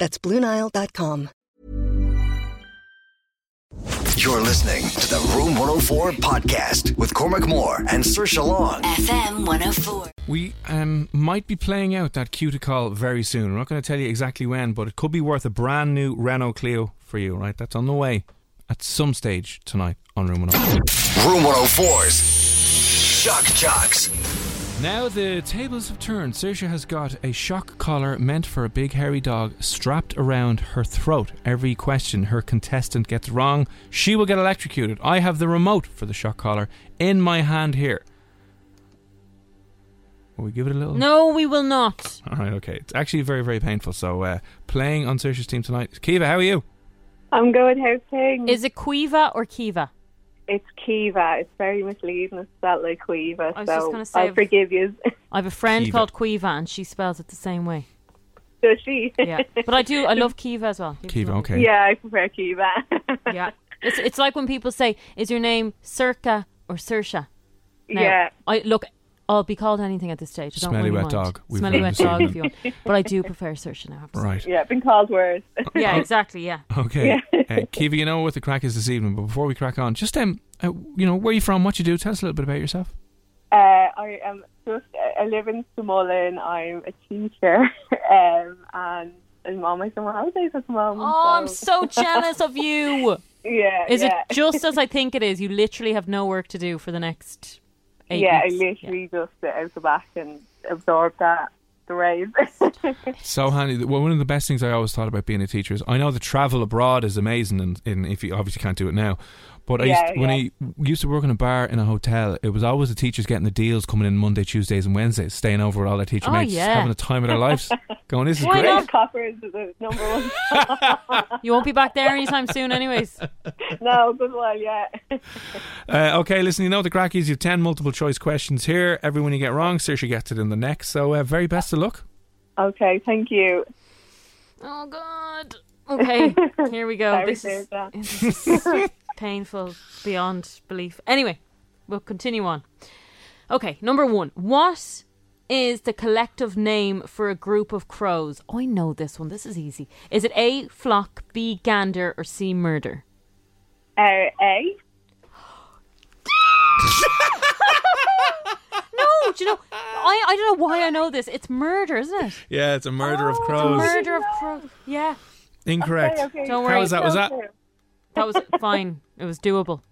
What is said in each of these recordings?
That's BlueNile.com. You're listening to the Room 104 podcast with Cormac Moore and Saoirse Long. FM 104. We um, might be playing out that cuticle very soon. We're not going to tell you exactly when, but it could be worth a brand new Renault Clio for you, right? That's on the way at some stage tonight on Room 104. Room 104's Shock Jocks. Now the tables have turned. Saoirse has got a shock collar meant for a big hairy dog strapped around her throat. Every question her contestant gets wrong, she will get electrocuted. I have the remote for the shock collar in my hand here. Will we give it a little? No, we will not. All right, okay. It's actually very, very painful. So, uh, playing on Saoirse's team tonight. Kiva, how are you? I'm good. How's things? Is it Quiva or Kiva? It's Kiva. It's very misleading. It's spelled like Quiva. I was so just gonna say, I I've- forgive you. I have a friend Kiva. called Quiva and she spells it the same way. Does she? Yeah. But I do, I love Kiva as well. Kiva, okay. Yeah, I prefer Kiva. Yeah. It's, it's like when people say, is your name Circa or Sersha? Now, Yeah. I Look, I'll be called anything at this stage. I don't Smelly really wet mind. dog. We've Smelly wet dog if you want. But I do prefer Sersha now. I have to say. Right. yeah, been called worse. Yeah, exactly, yeah. Okay. uh, Kiva, you know what the crack is this evening, but before we crack on, just, um, uh, you know, where you from, what you do, tell us a little bit about yourself. Uh, I am just. I live in Sumullen. I'm a teacher, um, and I'm on my summer holidays at the moment. Oh, I'm so- so jealous of you. yeah. Is yeah. it just as I think it is? You literally have no work to do for the next eight yeah, weeks. I literally just sit out the back and absorb that the rays. So handy. Well, one of the best things I always thought about being a teacher is I know the travel abroad is amazing, and in, if you obviously can't do it now. But I used Yeah, when yeah. I used to work in a bar in a hotel, it was always the teachers getting the deals coming in Monday, Tuesdays, and Wednesdays, staying over with all their teacher Oh, mates, yeah. having the time of their lives. Going, this is Why great. not? Coppers is the number one. You won't be back there anytime soon, anyways. no, good one. Yeah. Uh, okay, listen, you know the crack is you have 10 multiple choice questions here. Everyone you get wrong, Saoirse gets it in the next. So, uh, very best of luck. Okay, thank you. Oh God. Okay, here we go. Sorry, This is, Sarah. this is painful beyond belief. Anyway, we'll continue on. Okay, number one. What is the collective name for a group of crows? Oh, I know this one. This is easy. Is it A, flock, B, gander, or C, murder? Uh, A. No, do you know? I, I don't know why I know this. It's murder, isn't it? Yeah, it's a murder of It's a crows. murder of crows. Yeah. Incorrect. Okay, okay. Don't worry. How worry. was that? Was that? That was fine. It was doable.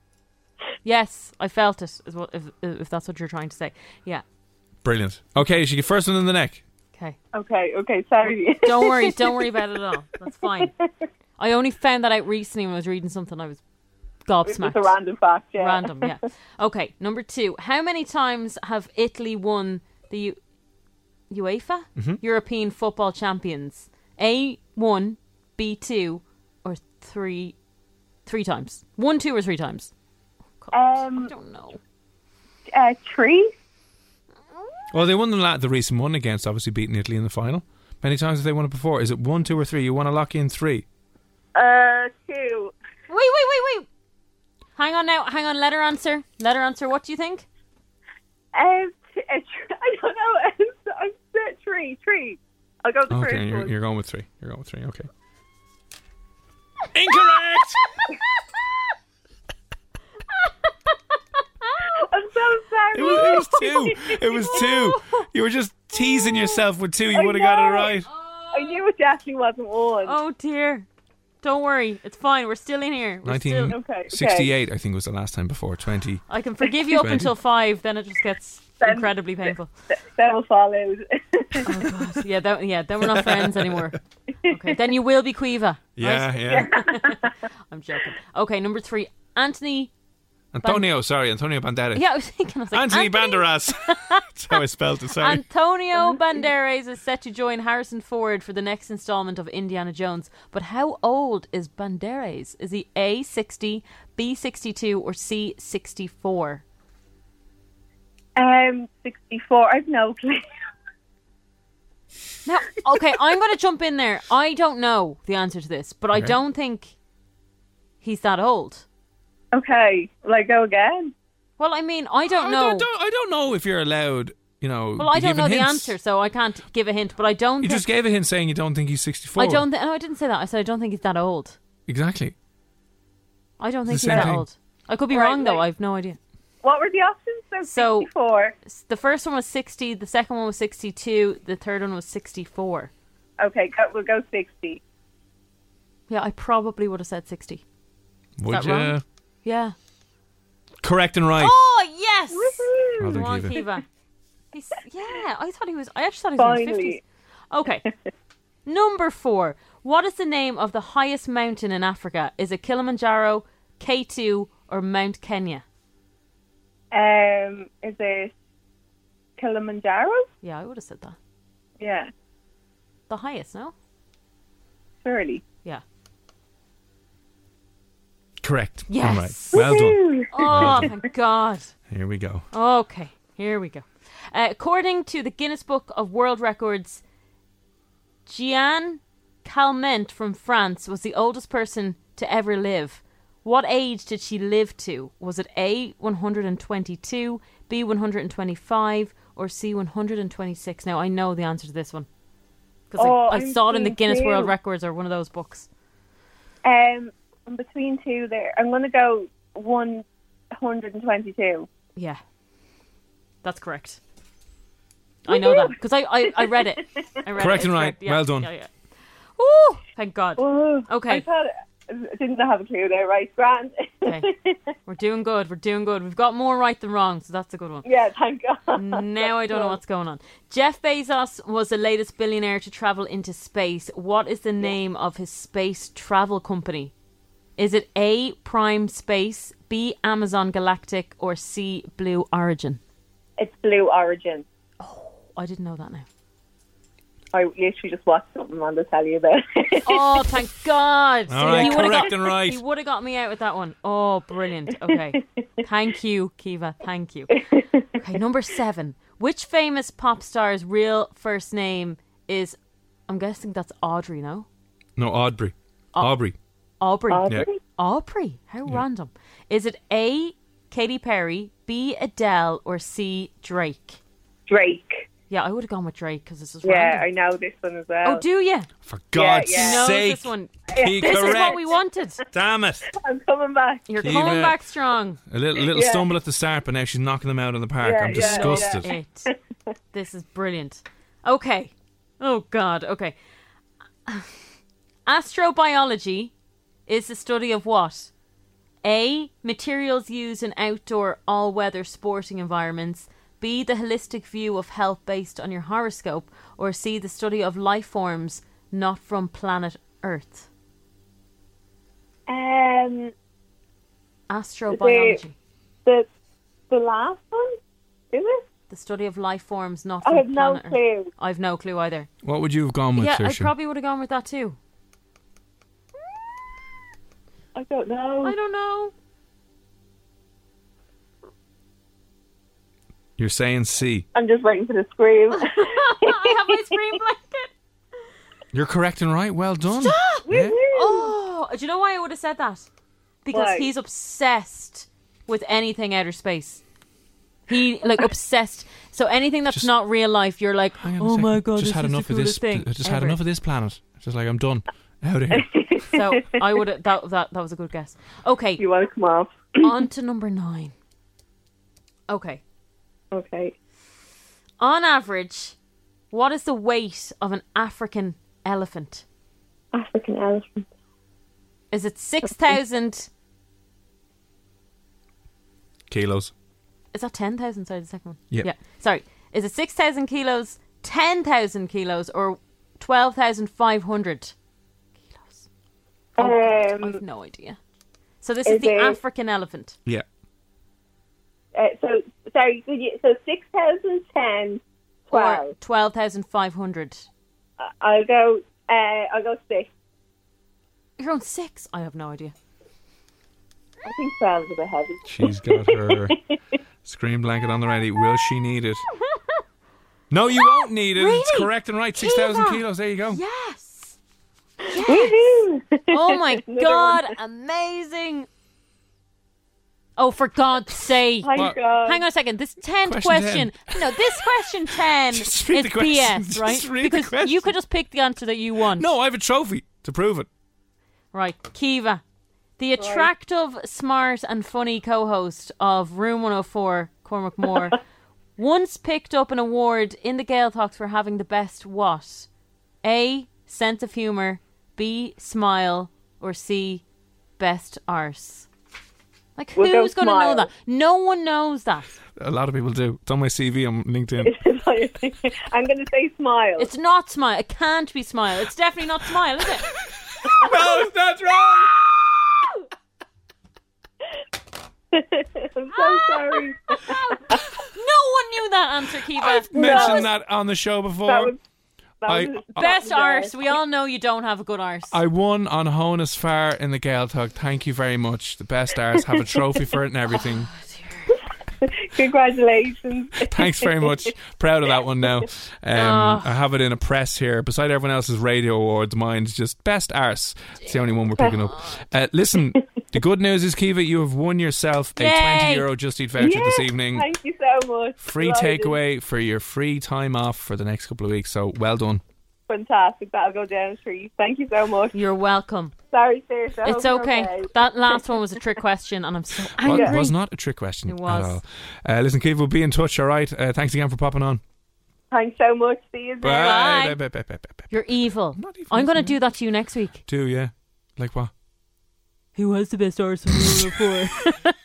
Yes, I felt it. Is what if, if that's what you're trying to say? Yeah. Brilliant. Okay, she get first one in the neck. Okay. Okay, okay, sorry. Don't worry. Don't worry about it at all. That's fine. I only found that out recently when I was reading something. I was gobsmacked. just a random fact, yeah. Random, yeah. Okay. Number two. How many times have Italy won the U- UEFA Mm-hmm. European Football Champions? A one, B two, or three? Three times. One, two, or three times. Um, I don't know. uh, three? Well, they won the, la- the recent one against, obviously, beating Italy in the final. Many times have they won it before? Is it one, two, or three? You want to lock in three? Uh, two. Wait, wait, wait, wait. Hang on now. Hang on. Let her answer. Let her answer. What do you think? Um, t- uh, tr- I don't know. I'm s- three, three. I'll go with the Okay, first you're, one. you're going with three. You're going with three. Okay. Incorrect. I'm so sorry. It was, it was two. It was two. You were just teasing yourself with two. You would have got it know. right. I knew it definitely wasn't one. Oh dear. Don't worry, it's fine. We're still in here. We're still, 1968, I think, was the last time before 20. I can forgive you up Twenty. until five. Then it just gets Then- incredibly painful. That will fall out. Oh god, yeah, that, yeah. Then we're not friends anymore. Okay, then you will be Quiva. Yeah, yeah. I'm joking. Okay, number three, Anthony. Antonio, sorry, Antonio Banderas. Yeah, I was thinking. I was like, Anthony, Banderas. That's how I spelled it, sorry. Antonio Banderas is set to join Harrison Ford for the next installment of Indiana Jones. But how old is Banderas? Is he A sixty, B sixty two, or C sixty four? Um, 64. I've no clue. Now, okay, I'm going to jump in there. I don't know the answer to this, but I Okay. don't think he's that old. Okay, will I go again? Well, I mean, I don't I know. don't, don't- I don't know if you're allowed, you know. well, I be don't know given the hints. answer, so I can't give a hint. But I don't. You thi- just gave a hint saying you don't think he's 64. I don't. Th- no, I didn't say that. I said I don't think he's that old. Exactly. I don't think It's he's the same that thing. old. I could be Right, wrong though. like- I have no idea. What were the options? So, So- 64. The first one was sixty. The second one was sixty-two. The third one was sixty-four. Okay, go, we'll go 60. Yeah, I probably would have said sixty. Would you? wrong? Yeah. Correct and right. Oh yes. Well done, Go on, Kiva. Kiva. He's, yeah, I thought he was. I actually thought he was in his fifties. Okay. Number four. What is the name of the highest mountain in Africa? Is it Kilimanjaro, K two, or Mount Kenya? Um, is it Kilimanjaro? Yeah, I would have said that. Yeah, The highest, no? surely. Yeah. Correct. Yes. And right. Well done. Oh, thank God. Here we go. Okay, here we go. Uh, according to the Guinness Book of World Records, Jeanne Calment from France was the oldest person to ever live. What age did she live to? Was it A, 122, B, 125, or C, 126? Now, I know the answer to this one. Because Oh, I, I saw it in the thinking Guinness World. Records or one of those books. Um, I'm between two there. I'm going to go 122. Yeah. That's correct. I know that because I, I, I read it. I read Correct it. and It's right. Yeah, Well done. Yeah, yeah. Ooh, thank God. Oh, Okay. I thought I didn't have a clue there, right? Grant. Okay. We're doing good. We're doing good. We've got more right than wrong, so that's a good one. yeah, thank God. Now I don't know what's going on. Jeff Bezos was the latest billionaire to travel into space. What is the name of his space travel company? Is it A. Prime Space, B. Amazon Galactic, or C. Blue Origin? It's Blue Origin. Oh, I didn't know that now. I literally just watched something on the telly about it. Oh, thank God! All right, he would've correct got, and right. He would have got me out with that one. Oh, brilliant. Okay. thank you, Kiva. Thank you. Okay, number seven. Which famous pop star's real first name is, I'm guessing that's Audrey, no? No, Audrey. Aubrey. Aubrey. Yeah. Aubrey. How random. Is it A, Katy Perry, B, Adele, or C, Drake? Drake. Yeah, I would have gone with Drake because this is wrong. Yeah, I random. know this one as well. Oh, do you? For God's yeah. He sake. this one. Be This is correct. what we wanted. Damn it. I'm coming back. You're Kiva. coming back strong. A little, little Yeah. stumble at the start, but now she's knocking them out of the park. Yeah, I'm yeah, yeah. disgusted. It. This is brilliant. Okay. Oh God. Okay. Astrobiology is the study of what? A. Materials used in outdoor all-weather sporting environments. B. The holistic view of health based on your horoscope. Or see The study of life forms not from planet Earth. Um, Astrobiology. the the last one is it? The study of life forms not I from have no planet Earth. clue. I've no clue either. What would you have gone with, yeah, I Saoirse? probably would have gone with that too. I don't know. I don't know. You're saying C. I'm just waiting for the scream. I have my screen blanket. You're correct and right. Well done. Stop! Yeah. Oh, do you know why I would have said that? Because Why? he's obsessed with anything outer space. He like obsessed. So anything that's Just- not real life, you're like, Hang on a oh second. my god, just this had is enough the of this. coolest thing I just had ever." enough of this planet. Just like I'm done. Out of here. So I would have that that that was a good guess. Okay, you want to come off? on to number nine. Okay, Okay. on average, what is the weight of an African elephant? African elephant. Is it 6,000? Kilos. Is that 10,000? Sorry, the second one. Yep. Yeah. Sorry. Is it 6,000 kilos, 10,000 kilos, or 12,500 kilos? I have Um, no idea. So this is, Is the it- African elephant. Yeah. uh, so sorry. Could you, so six thousand ten, Or twelve. 12,500. Uh, I'll go. Uh, I'll go six. You're on six? I have no idea. I think twelve is a bit heavy. She's got her screen blanket on the ready. Will she need it? No, you won't need it. It's correct and right. 6,000 kilos. There you go. Yes. Woohoo! Oh my Another god, one. amazing. Oh, for God's sake. Thank What? God. Hang on a second. This 10th Question question. No, this question 10 Just read is the question. BS, Just right? read the because question. you could just pick the answer that you want. No, I have a trophy to prove it. Right, Kiva. The attractive, smart, and funny co host of Room 104, Cormac Moore, once picked up an award in the Gaeltacht for having the best what? A. Sense of humour. B. Smile. Or C. Best arse. Like, We'll who's going to know that? No one knows that. A lot of people do. It's on my CV on LinkedIn. I'm going to say smile. It's not Smile. It can't be Smile. It's definitely not Smile, is it? no, that's wrong. I'm so sorry. no one knew that answer, Kiva. I've No. mentioned that on the show before. That was. That I- was Best that arse. We all know you don't have a good arse. I won on Honus Far in the Gaeltacht. Thank you very much. The best arse. Have a trophy for it and everything. Congratulations. Thanks very much. Proud of that one now. Um, I have it in a press here. Beside everyone else's radio awards, mine's just best arse. It's the only one we're picking up. Uh, listen, the good news is, Kiva, you have won yourself a Yay. 20 euro Just Eat voucher this evening. Thank you so much. Free takeaway for your free time off for the next couple of weeks. So well done. Fantastic. That'll go down a tree. Thank you so much. You're welcome. Sorry, Saoirse. I It's hope you're okay. That last one was a trick question, and I'm so Well, it was not a trick question It was. at all. Uh, listen, Kiva, we'll be in touch, all right? Uh, thanks again for popping on. Thanks so much. See you soon. Bye. Bye. Bye, bye, bye, bye, bye. You're evil. Not even I'm going to do that to you next week. Two, yeah. Like what? Who has the best arse from before?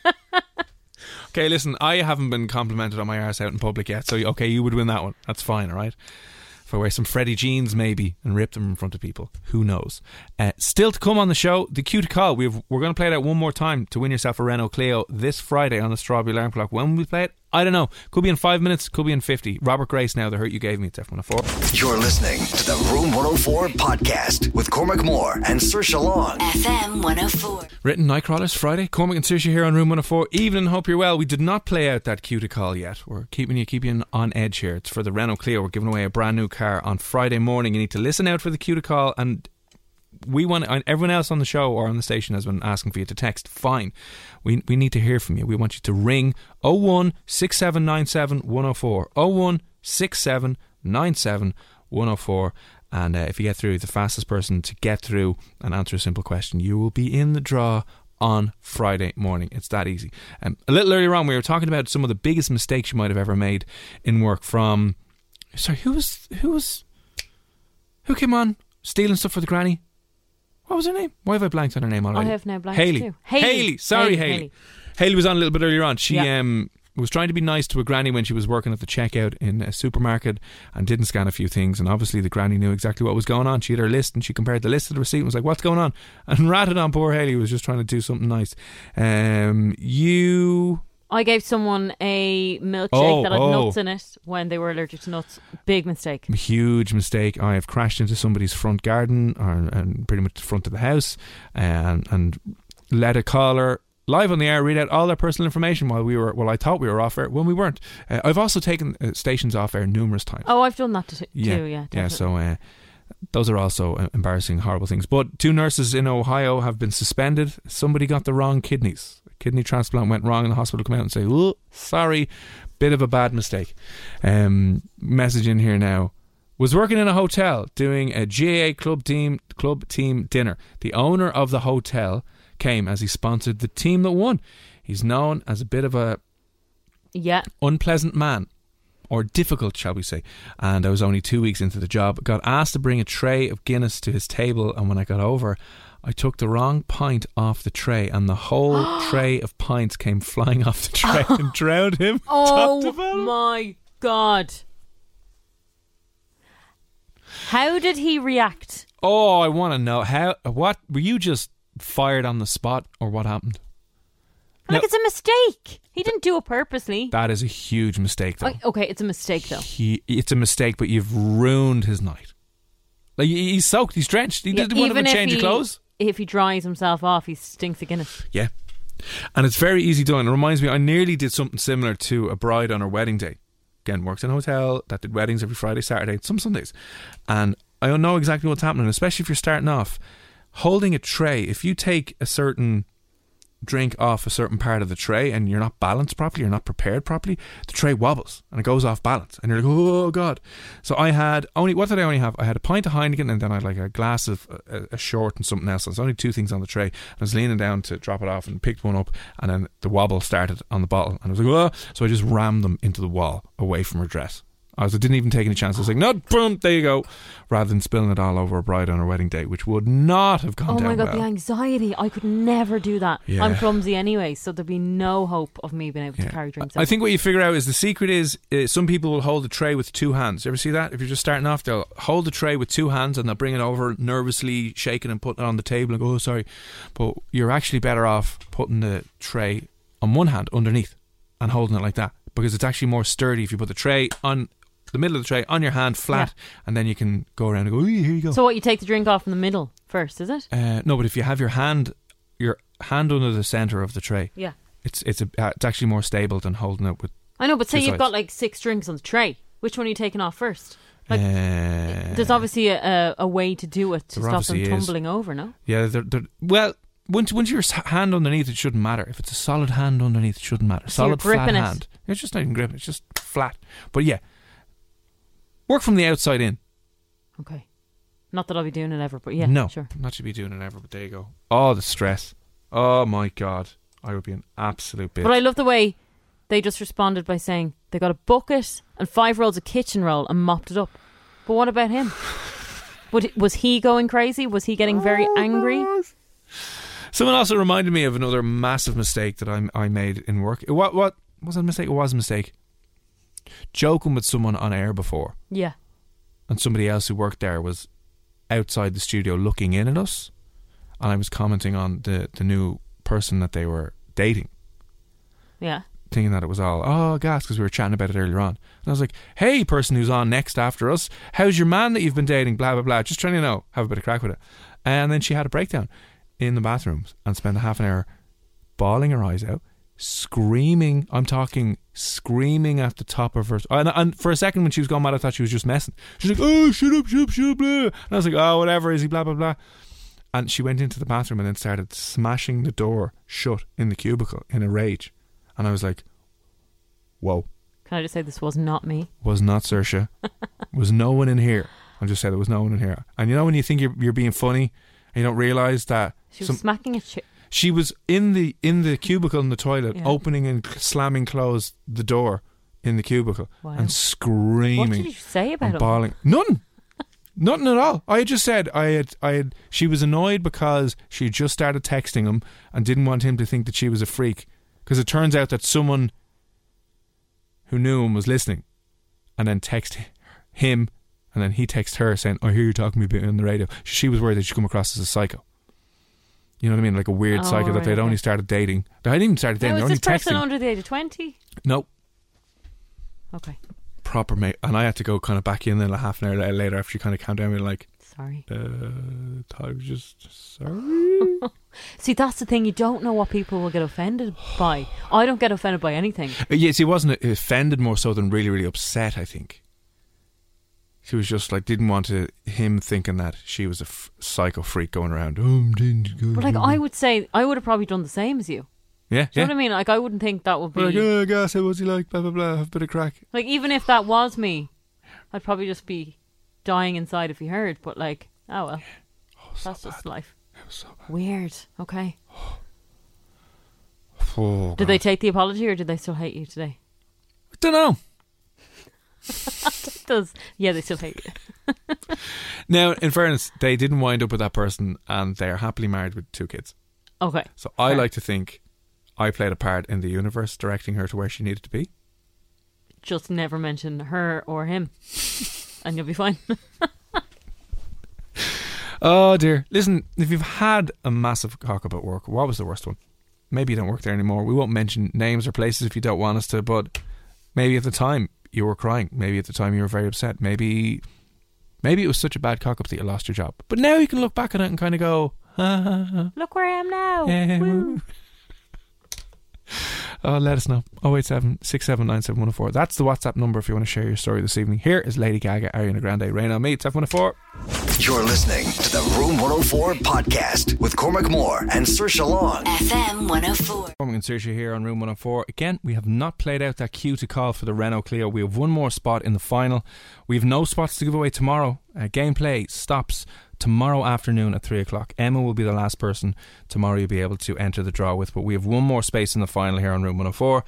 Okay, listen, I haven't been complimented on my arse out in public yet, so okay, you would win that one. That's fine, all right? If I wear some Freddy jeans, maybe, and rip them in front of people, who knows? Uh, still to come on the show, the cue to call. We've, we're going to play it out one more time to win yourself a Renault Clio this Friday on the Strawberry Alarm Clock. When we play it? I don't know. Could be in five minutes, could be in 50. Robert Grace now, the hurt you gave me, it's F104. You're listening to the Room 104 podcast with Cormac Moore and Saoirse Long. FM 104. Riton Nightcrawlers Friday. Cormac and Saoirse here on Room 104. Evening, hope you're well. We did not play out that cue to call yet. We're keeping you keeping you on edge here. It's for the Renault Clio. We're giving away a brand new car on Friday morning. You need to listen out for the cue to call and we want everyone else on the show or on the station has been asking for you to text. Fine. We we need to hear from you. We want you to ring 01 6797 104. 01 6797 104. And uh, if you get through, the fastest person to get through and answer a simple question, you will be in the draw on Friday morning. It's that easy. Um, a little earlier on, we were talking about some of the biggest mistakes you might have ever made in work. From sorry, who was who was who came on stealing stuff for the granny? What was her name? Why have I blanked on her name already? I have now blanked Haley. too. Haley. Haley. Sorry, Haley, Haley. Haley. Haley was on a little bit earlier on. She Yeah. um was trying to be nice to a granny when she was working at the checkout in a supermarket and didn't scan a few things. And obviously, the granny knew exactly what was going on. She had her list and she compared the list to the receipt and was like, "What's going on?" And ratted on poor Haley who was just trying to do something nice. Um, you I gave someone a milkshake Oh, that had oh. nuts in it when they were allergic to nuts. Big mistake. huge mistake. I have crashed into somebody's front garden or and pretty much the front of the house and and let a caller live on the air read out all their personal information while we were well I thought we were off air when we weren't. Uh, I've also taken uh, stations off air numerous times. Oh, I've done that too. yeah, Yeah, yeah. So uh, those are also uh, embarrassing, horrible things. But two nurses in Ohio have been suspended. Somebody got the wrong kidneys. Kidney transplant went wrong, and the hospital come out and say, "Oh, sorry, bit of a bad mistake." Um, message in here now. Was working in a hotel doing a GAA club team club team dinner. The owner of the hotel came as he sponsored the team that won. He's known as a bit of a yeah. unpleasant man or difficult, shall we say. And I was only two weeks into the job. Got asked to bring a tray of Guinness to his table, and when I got over, I took the wrong pint off the tray, and the whole tray of pints came flying off the tray and drowned him. Oh my god. How did he react? Oh, I want to know how. What were you just fired on the spot, or what happened? Like No. it's a mistake. He didn't do it purposely. That is a huge mistake, though. Okay, it's a mistake though. He, it's a mistake, but you've ruined his night. Like he- he's soaked, he's drenched. He Yeah, didn't want even to if change he, of clothes. If he dries himself off, he stinks Guinness. Yeah. And it's very easy done. It reminds me, I nearly did something similar to a bride on her wedding day. Again, works in a hotel that did weddings every Friday, Saturday, some Sundays. And I don't know exactly what's happening, especially if you're starting off. Holding a tray, if you take a certain drink off a certain part of the tray and you're not balanced properly, you're not prepared properly, the tray wobbles and it goes off balance. And you're like, oh, God. So I had only, what did I only have? I had a pint of Heineken and then I had like a glass of a, a short and something else. There's only two things on the tray. I was leaning down to drop it off and picked one up and then the wobble started on the bottle. And I was like, oh. So I just rammed them into the wall away from her dress. I was, I didn't even take any chance. I was like, no, boom, there you go. Rather than spilling it all over a bride on her wedding day, which would not have gone Oh down my god, well. the anxiety! I could never do that. Yeah. I'm clumsy anyway, so there'd be no hope of me being able Yeah. to carry drinks. I think what you figure out is the secret is uh, some people will hold a tray with two hands. You ever see that? If you're just starting off, they'll hold the tray with two hands and they'll bring it over nervously, shaking and putting it on the table and go, oh, sorry. But you're actually better off putting the tray on one hand underneath and holding it like that because it's actually more sturdy if you put the tray on the middle of the tray on your hand flat and then you can go around and go, here you go. So what? You take the drink off in the middle first, is it? uh, no, but if you have your hand, your hand under the center of the tray, Yeah. it's it's a, uh, it's actually more stable than holding it with I know, but say Two you've sides. got like six drinks on the tray. Which one are you taking off first? Like, uh, There's obviously a, a, a way to do it to There stop them obviously is. tumbling over. No. Yeah, they're, they're, well, once once your s- hand underneath, it shouldn't matter. If it's a solid hand underneath, it shouldn't matter. So you're solid flat gripping it. hand. It's just not even gripping. It's just flat. But yeah, work from the outside in. Okay. Not that I'll be doing it ever, but yeah, no, sure. not should be doing it ever. But there you go. Oh, the stress. Oh my god, I would be an absolute bitch. But I love the way they just responded by saying they got a bucket and five rolls of kitchen roll and mopped it up. But what about him? Would, was he going crazy? Was he getting very Oh, angry? Someone also reminded me of another massive mistake that I I made in work. What what was it a mistake? It was a mistake. Joking with someone on air before. Yeah. and somebody else who worked there was outside the studio looking in at us, and I was commenting on the the new person that they were dating, Yeah. thinking that it was all oh gas because we were chatting about it earlier on. And I was like, "Hey, person who's on next after us, how's your man that you've been dating? Blah blah blah. Just trying to know, have a bit of crack with it." And then she had a breakdown in the bathrooms and spent a half an hour bawling her eyes out, screaming. I'm talking screaming at the top of her. And, and for a second, when she was going mad, I thought she was just messing. She's like, "Oh, shut up, shut up, shut up!" Blah. And I was like, "Oh, whatever, is he?" Blah blah blah. And she went into the bathroom and then started smashing the door shut in the cubicle in a rage. And I was like, "Whoa." Can I just say this was not me? was not Saoirse. was no one in here. I'll just say there was no one in here. And you know when you think you're, you're being funny and you don't realise that She was some- smacking a chip. She was in the in the cubicle in the toilet, Yeah. opening and slamming closed the door in the cubicle Wow. and screaming. What did you say about him? bawling. None. Nothing at all. I just said I had I had she was annoyed because she had just started texting him and didn't want him to think that she was a freak because it turns out that someone who knew him was listening and then text him and then he texted her saying I hear you talking to me on the radio. She was worried that she'd come across as a psycho. You know what I mean? Like a weird Oh, psycho that they'd only started dating. They hadn't even started dating. Now, is this person texting. under the age of 20? nope. Okay. Proper mate. And I had to go kind of back in then a half an hour later after she kind of calmed down. We were like, Sorry. uh, I was just sorry. See, that's the thing. You don't know what people will get offended by. I don't get offended by anything. Uh, yes, he wasn't offended more so than really, really upset. I think she was just like didn't want to him thinking that she was a f- psycho freak going around. Oh, But like, I would say, I would have probably done the same as you. yeah, Do you yeah. know what I mean? Like, I wouldn't think that would be We're like, oh, gosh, what's he like? Blah blah blah. Have a bit of crack. like even if that was me, I'd probably just be dying inside if he heard. But like, oh well, oh, that's just life. It was so bad. Weird. Okay. Oh, Did they take the apology or did they still hate you today? I don't know. Does. Yeah, they still hate you. Now, in fairness, they didn't wind up with that person, and they are happily married with two kids. Okay. So I Fair. like to think I played a part in the universe, directing her to where she needed to be. Just never mention her or him, and you'll be fine. Oh dear! Listen, if you've had a massive cock up at work, what was the worst one? Maybe you don't work there anymore. We won't mention names or places if you don't want us to, but maybe at the time you were crying. Maybe at the time you were very upset. Maybe, maybe it was such a bad cock up that you lost your job. But now you can look back on it and kind of go, ha, ha, ha. Look where I am now. Yeah, Woo. Oh, let us know. 087 6797104. That's the WhatsApp number if you want to share your story this evening. Here is Lady Gaga, Ariana Grande, Rain on Me. It's F104. You're listening to the Room 104 podcast with Cormac Moore and Saoirse Long. FM 104. Cormac and Saoirse here on Room 104. Again, we have not played out that cue to call for the Renault Clio. We have one more spot in the final. We have no spots to give away tomorrow. Uh, gameplay stops tomorrow afternoon at 3 o'clock. Emma will be the last person tomorrow you'll be able to enter the draw with. But we have one more space in the final here on Room 104.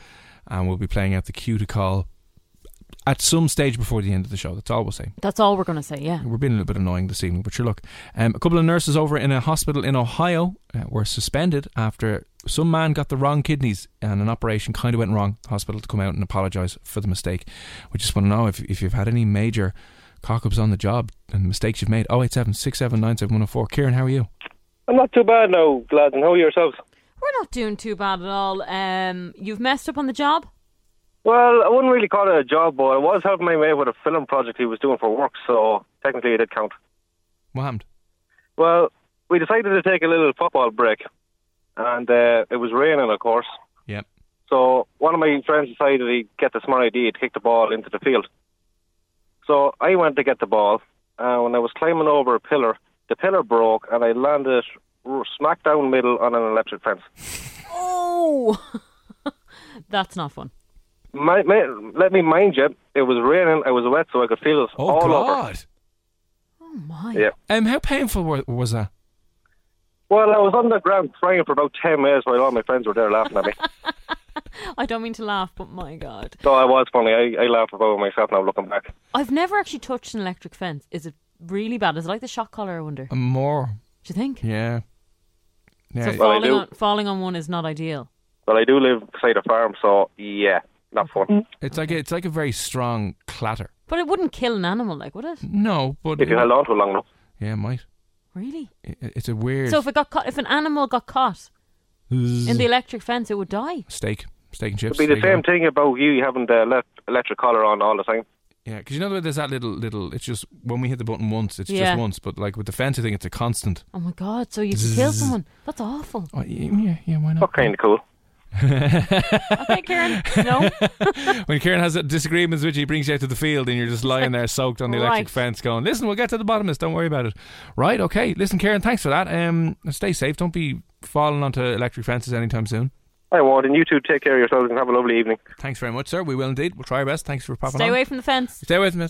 And we'll be playing out the cue to call at some stage before the end of the show. That's all we'll say. That's all we're going to say, yeah. We're being a little bit annoying this evening, but sure, look. Um, a couple of nurses over in a hospital in Ohio uh, were suspended after some man got the wrong kidneys and an operation kind of went wrong. The hospital to come out and apologise for the mistake. We just want to know if, if you've had any major cock ups on the job and mistakes you've made. 087 6797104. Kieran, how are you? I'm not too bad now, lads, and how are yourselves? We're not doing too bad at all. Um, you've messed up on the job? Well, I wouldn't really call it a job, but I was helping my mate with a film project he was doing for work, so technically it did count. What happened? Well, we decided to take a little football break, and uh, it was raining, of course. Yep. So one of my friends decided he'd get the smart idea to kick the ball into the field. So I went to get the ball, and when I was climbing over a pillar, the pillar broke, and I landed smack down middle on an electric fence. Oh! That's not fun. My, my, let me mind you, it was raining, I was wet, so I could feel it Oh, all over. God. Oh, my. Yeah. Um, how painful wa- was that? Well, I was on the ground crying for about 10 minutes while all my friends were there laughing at me. I don't mean to laugh, but my God. so I was funny. I, I laugh about myself now looking back. I've never actually touched an electric fence. Is it really bad? Is it like the shock collar, I wonder? Um, more. Do you think? Yeah. Yeah. So Well, I falling do. on, falling on one is not ideal. Well, I do live beside a farm, so yeah, not fun. it's like a, it's like a very strong clatter. But it wouldn't kill an animal, like, would it? No, but If you held on to it long enough. yeah, it might. Really? It- It's a weird So if it got caught, if an animal got caught in the electric fence, it would die. steak, steak and chips. It'd be the same thing about you having the ele- electric collar on all the time. Yeah, because you know the way there's that little little. It's just when we hit the button once, it's Yeah. just once. But like with the fence, I think it's a constant. Oh my god! So you could kill Zzz. someone. That's awful. Oh, yeah, yeah, why not? What kind of cool? Okay, Karen. No. when Kieran has disagreements with you, he brings you out to the field, and you're just lying there soaked on the electric Right. fence, going, "Listen, we'll get to the bottom of this. Don't worry about it." Right? Okay. Listen, Kieran, thanks for that. Um, stay safe. Don't be falling onto electric fences anytime soon. I won't, and you two take care of yourselves and have a lovely evening. Thanks very much, sir. We will indeed. We'll try our best. Thanks for popping Stay on. away from the fence. Stay with me.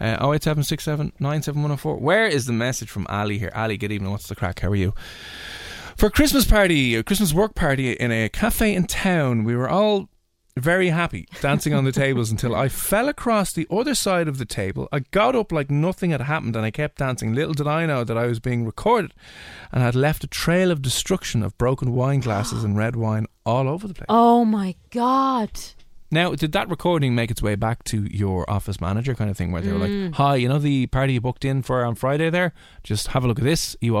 Uh, 08767 97104. Where is the message from Ali here? Ali, good evening. What's the crack? How are you? For a Christmas party, a Christmas work party in a cafe in town, we were all very happy dancing on the tables until I fell across the other side of the table. I got up like nothing had happened and I kept dancing. Little did I know that I was being recorded and had left a trail of destruction of broken wine glasses and red wine all over the place. Oh my god! Now, did that recording make its way back to your office manager kind of thing where they were Mm. like, hi, you know the party you booked in for on Friday there? Just have a look at this. You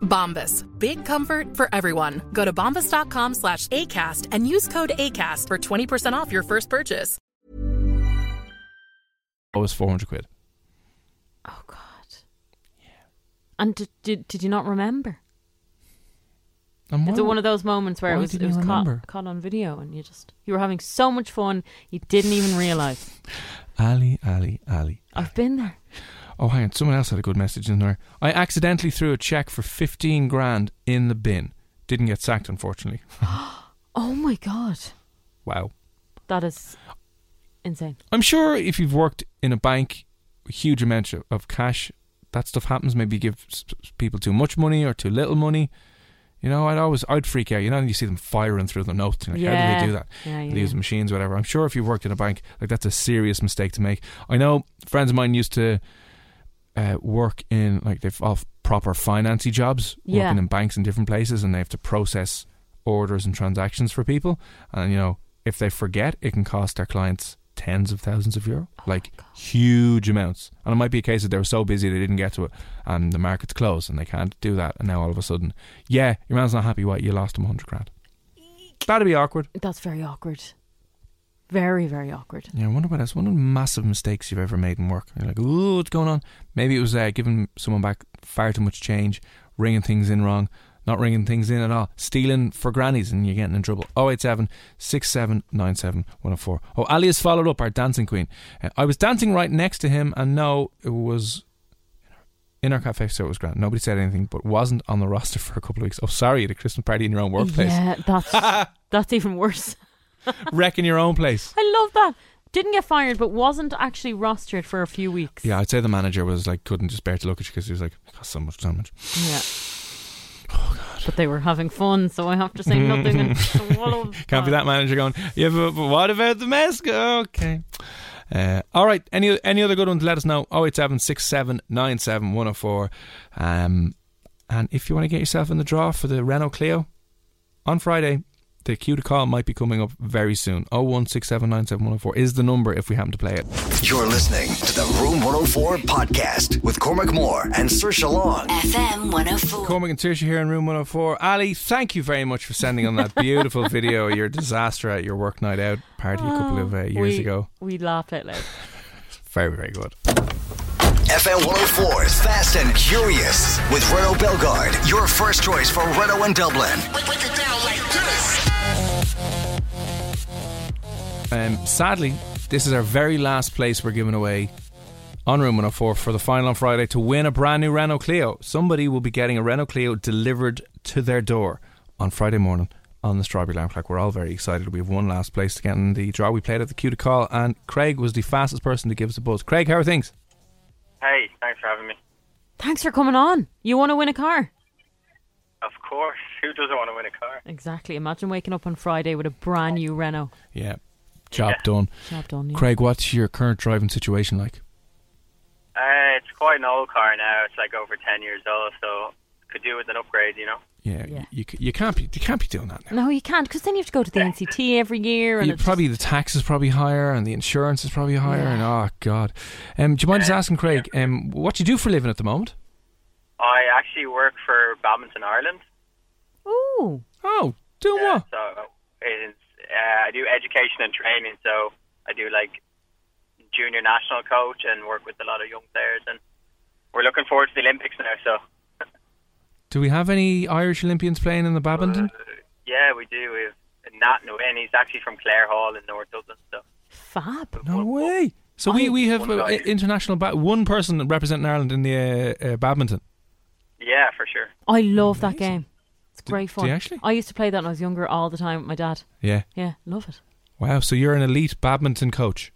Bombas. Big comfort for everyone. Go to bombas.com slash ACAST and use code ACAST for 20% off your first purchase. Oh, was 400 quid. Oh, God. Yeah. And did, did, did you not remember? And It's one of those moments where it was, it was caught, caught on video and you just, you were having so much fun, you didn't even realise. Ali, Ali, Ali. I've been there. Oh, hang on. Someone else had a good message in there. I accidentally threw a check for 15 grand in the bin. Didn't get sacked, unfortunately. Oh, my God. wow. That is insane. I'm sure if you've worked in a bank, a huge amount of, cash, that stuff happens. Maybe you give people too much money or too little money. You know, I'd always, I'd freak out. You know, and you see them firing through the notes. Like, how do Yeah. they do that? Yeah, They yeah. use machines, whatever. I'm sure if you've worked in a bank, like that's a serious mistake to make. I know friends of mine used to uh, work in like they've all proper financy jobs, Yeah. working in banks in different places, and they have to process orders and transactions for people. And you know, if they forget, it can cost their clients tens of thousands of euro, like huge amounts. And it might be a case that they were so busy they didn't get to it, and the market's closed and they can't do that. And now all of a sudden, yeah, your man's not happy. What you lost him hundred grand? That'd be awkward. That's very awkward. Very, very awkward. Yeah, I wonder what else. One of the massive mistakes you've ever made in work. You're like, ooh, what's going on? Maybe it was uh, giving someone back far too much change, ringing things in wrong, not ringing things in at all, stealing for grannies, and you're getting in trouble. 087 6797 104. Oh, Ali has followed up, our dancing queen. Uh, I was dancing right next to him, and no, it was in our cafe, so it was grand. Nobody said anything, but wasn't on the roster for a couple of weeks. Oh, sorry, at a Christmas party in your own workplace. Yeah, that's that's even worse. Wrecking your own place. I love that. Didn't get fired, but wasn't actually rostered for a few weeks. Yeah, I'd say the manager was like, couldn't just bear to look at you because he was like, it costs so much, damage." Yeah. Oh god. But they were having fun, so I have to say nothing and swallow. Can't be that manager going, yeah, but, but what about the mask? Okay. Uh, all right. Any any other good ones? Let us know. 087 6797 104. Um, and if you want to get yourself in the draw for the Renault Clio on Friday, the cue to call might be coming up very soon. 016797104 is the number if we happen to play it. You're listening to the Room 104 podcast with Cormac Moore and Saoirse Long. FM 104. Cormac and Saoirse here in room 104. Ali, thank you very much for sending on that beautiful video of your disaster at your work night out party a couple of uh, years we, ago. We laughed out loud. Very, very good. FM 104's Fast and Curious with Renault Belgard, your first choice for Renault in Dublin. Um, sadly, this is our very last place we're giving away on Room 104 for the final on Friday to win a brand new Renault Clio. Somebody will be getting a Renault Clio delivered to their door on Friday morning on the Strawberry Alarm Clock. We're all very excited. We have one last place to get in the draw. We played at the Q to call, and Craig was the fastest person to give us a buzz. Craig, how are things? Hey, thanks for having me. Thanks for coming on. You want to win a car? Of course. Who doesn't want to win a car? Exactly. Imagine waking up on Friday with a brand new Renault. Yeah, job Yeah. done. Job done. Yeah. Craig, what's your current driving situation like? Uh, it's quite an old car now. It's like over 10 years old, so could do with an upgrade, you know? Yeah, Yeah. You, you you can't be you can't be doing that now. No, you can't, because then you have to go to the NCT every year, and it's probably the tax is probably higher and the insurance is probably higher and oh god. Um, do you mind just asking Craig, um, what do you do for a living at the moment? I actually work for Badminton Ireland. Ooh. Oh, doing what? So it's, uh, I do education and training, so I do like junior national coach and work with a lot of young players. And we're looking forward to the Olympics now, so Do we have any Irish Olympians playing in the badminton? yeah, we do. We have Nhat Nguyen. He's actually from Clare Hall in North Dublin, so Fab. No way. So we, we have uh, international ba- one person representing Ireland in the uh, uh, badminton. yeah, for sure. I love that game. It's great fun. you actually? I used to play that when I was younger all the time with my dad. Yeah. Yeah, love it. Wow. So you're an elite badminton coach.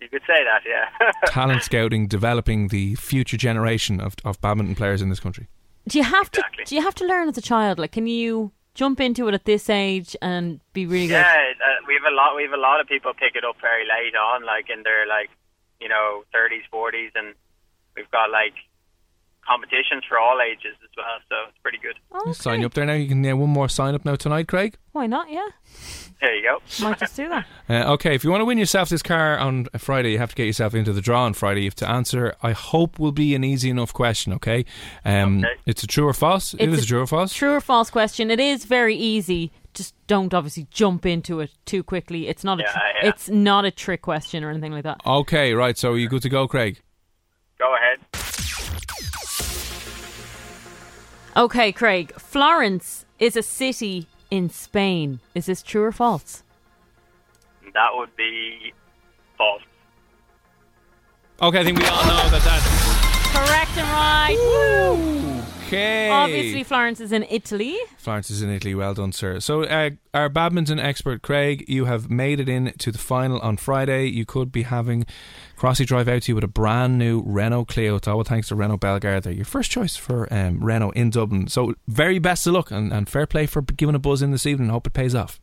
You could say that, yeah. talent scouting, developing the future generation of, of badminton players in this country. Do you have to? Do you have to learn as a child? Like, can you jump into it at this age and be really good? yeah, uh, we have a lot. We have a lot of people pick it up very late on, like in their like you know thirties, forties, and we've got like competitions for all ages as well. So it's pretty good. You Sign you up there now. You can uh, one more sign up now tonight, Craig. Why not? Yeah, There you go. might just do that. Uh, okay, if you want to win yourself this car on Friday, you have to get yourself into the draw on Friday. You have to answer. I hope will be an easy enough question. Okay, um, it's a true or false. it It's is a true or false. True or false question. It is very easy. Just don't obviously jump into it too quickly. It's not a. tr- Yeah, yeah. It's not a trick question or anything like that. Okay, right. So you good to go, Craig? Go ahead. Okay, Craig. Florence is a city in Spain. Is this true or false? That would be false. Okay, I think we all know that that's Correct and right. Woo! okay. Obviously, Florence is in Italy. Florence is in Italy. Well done, sir. So, uh, our badminton expert, Craig, you have made it in to the final on Friday. You could be having Crossy drive out to you with a brand new Renault Clio. It's all thanks to Renault Belgard. They're your first choice for um, Renault in Dublin. So, very best of luck and, and fair play for giving a buzz in this evening. Hope it pays off.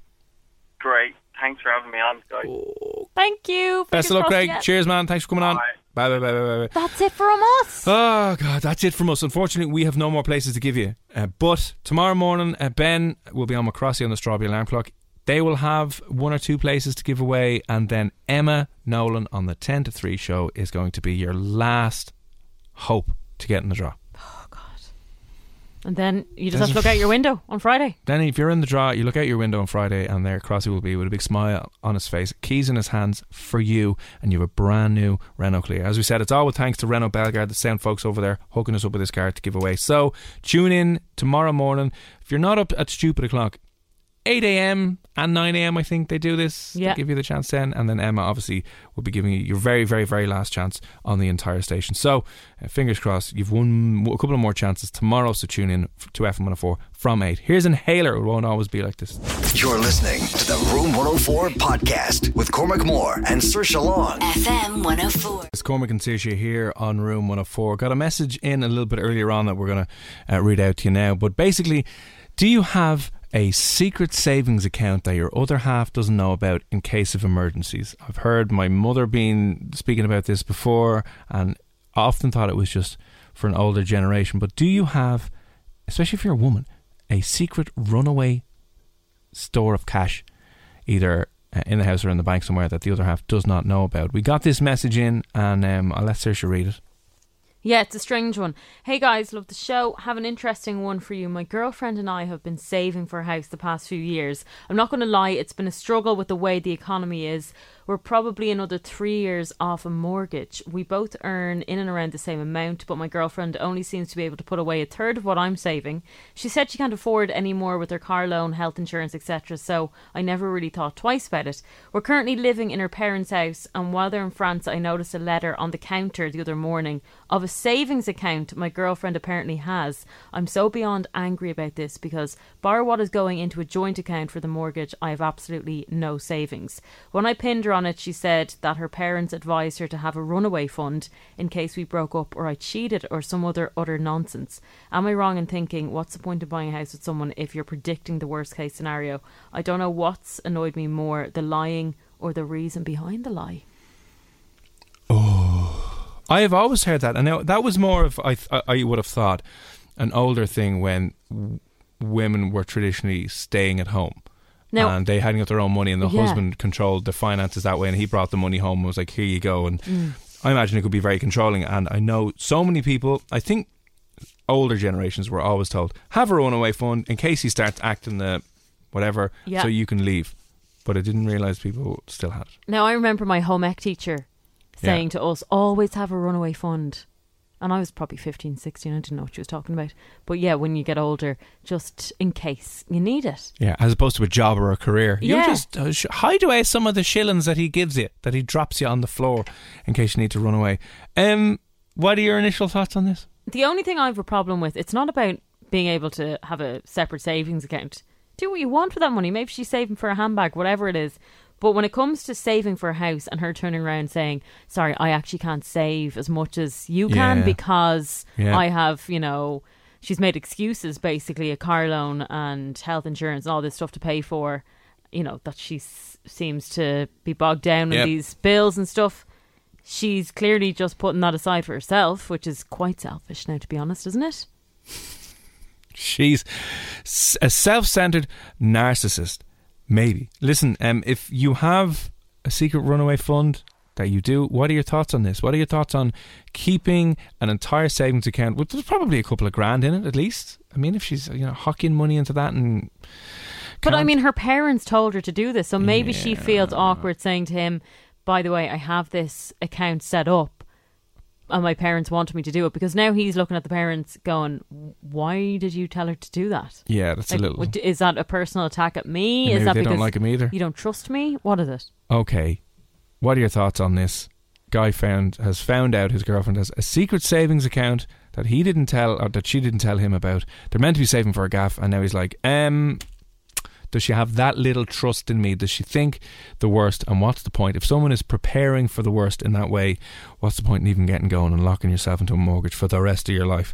Great. Thanks for having me on, guys. Thank you. Best of luck, Craig. yeah. Cheers, man. Thanks for coming on. Bye, bye, bye, bye, bye. bye. That's it from us. Oh God, that's it from us. Unfortunately, we have no more places to give you. Uh, but tomorrow morning, uh, Ben will be on McCrossy on the Strawberry Alarm Clock. They will have one or two places to give away, and then Emma Nolan on the ten to three show is going to be your last hope to get in the draw. Oh, God. And then you just have to look out your window on Friday. Then, if you're in the draw, you look out your window on Friday, and there Crossy will be with a big smile on his face, keys in his hands for you, and you have a brand new Renault Clio. As we said, it's all with thanks to Renault Belgard, the sound folks over there, hooking us up with this car to give away. So tune in tomorrow morning. If you're not up at stupid o'clock, 8 a.m. and 9 a.m. I think they do this. Yeah. They give you the chance then, and then Emma obviously will be giving you your very, very, very last chance on the entire station. So uh, fingers crossed, you've won a couple of more chances tomorrow. So tune in to FM104 from 8. Here's Inhaler. It won't always be like this. You're listening to the Room 104 podcast with Cormac Moore and Saoirse Long. FM 104. It's Cormac and Saoirse here on Room 104. Got a message in a little bit earlier on that we're going to uh, read out to you now. But basically, do you have a secret savings account that your other half doesn't know about in case of emergencies? I've heard my mother being speaking about this before, and often thought it was just for an older generation. But do you have, especially if you're a woman, a secret runaway store of cash, either uh, in the house or in the bank somewhere that the other half does not know about. We got this message in, and um, I'll let Saoirse read it. Yeah, it's a strange one. Hey guys, love the show. Have an interesting one for you. My girlfriend and I have been saving for a house the past few years. I'm not going to lie, it's been a struggle with the way the economy is. We're probably another three years off a mortgage. We both earn in and around the same amount, but my girlfriend only seems to be able to put away a third of what I'm saving. She said she can't afford any more with her car loan, health insurance, etc., so I never really thought twice about it. We're currently living in her parents' house, and while they're in France, I noticed a letter on the counter the other morning of a savings account my girlfriend apparently has. I'm so beyond angry about this because, bar what is going into a joint account for the mortgage, I have absolutely no savings. When I pinned her on it, she said that her parents advised her to have a runaway fund in case we broke up or I cheated or some other utter nonsense. Am I wrong in thinking what's the point of buying a house with someone if you're predicting the worst case scenario? I don't know what's annoyed me more, the lying or the reason behind the lie. Oh, I have always heard that, and that was more of I I would have thought an older thing when w- women were traditionally staying at home. Now- and they hadn't got their own money, and the Yeah. husband controlled the finances that way, and he brought the money home and was like, "Here you go." And Mm. I imagine it could be very controlling. And I know so many people. I think older generations were always told have a runaway fund in case he starts acting the whatever, Yeah. so you can leave. But I didn't realize people still had it. Now I remember my home ec teacher Yeah. saying to us, always have a runaway fund. And I was probably 15, 16, I didn't know what she was talking about. But yeah, when you get older, just in case you need it. Yeah, as opposed to a job or a career. You Yeah. just uh, sh- hide away some of the shillings that he gives you, that he drops you on the floor in case you need to run away. Um, what are your initial thoughts on this? The only thing I have a problem with, it's not about being able to have a separate savings account. Do what you want with that money. Maybe she's saving for a handbag, whatever it is. But when it comes to saving for a house and her turning around saying, "Sorry, I actually can't save as much as you can Yeah. because Yeah. I have, you know." She's made excuses, basically a car loan and health insurance and all this stuff to pay for. You know that she seems to be bogged down Yep. in these bills and stuff. She's clearly just putting that aside for herself, which is quite selfish now, to be honest, isn't it? She's a self-centered narcissist. Maybe. Listen, um, if you have a secret runaway fund that you do, what are your thoughts on this? What are your thoughts on keeping an entire savings account? With there's probably a couple of grand in it at least. I mean, if she's you know hocking money into that and But I mean, her parents told her to do this, so maybe she feels awkward saying to him, "By the way, I have this account set up, and my parents wanted me to do it." Because now he's looking at the parents, going, "Why did you tell her to do that?" Yeah, that's a little- Is that a personal attack at me? Yeah, is that they don't like him either. You don't trust me? What is it? Okay. What are your thoughts on this? Guy found has found out his girlfriend has a secret savings account that he didn't tell or that she didn't tell him about. They're meant to be saving for a gaff and now he's like, um does she have that little trust in me? Does she think the worst? And what's the point? If someone is preparing for the worst in that way, what's the point in even getting going and locking yourself into a mortgage for the rest of your life?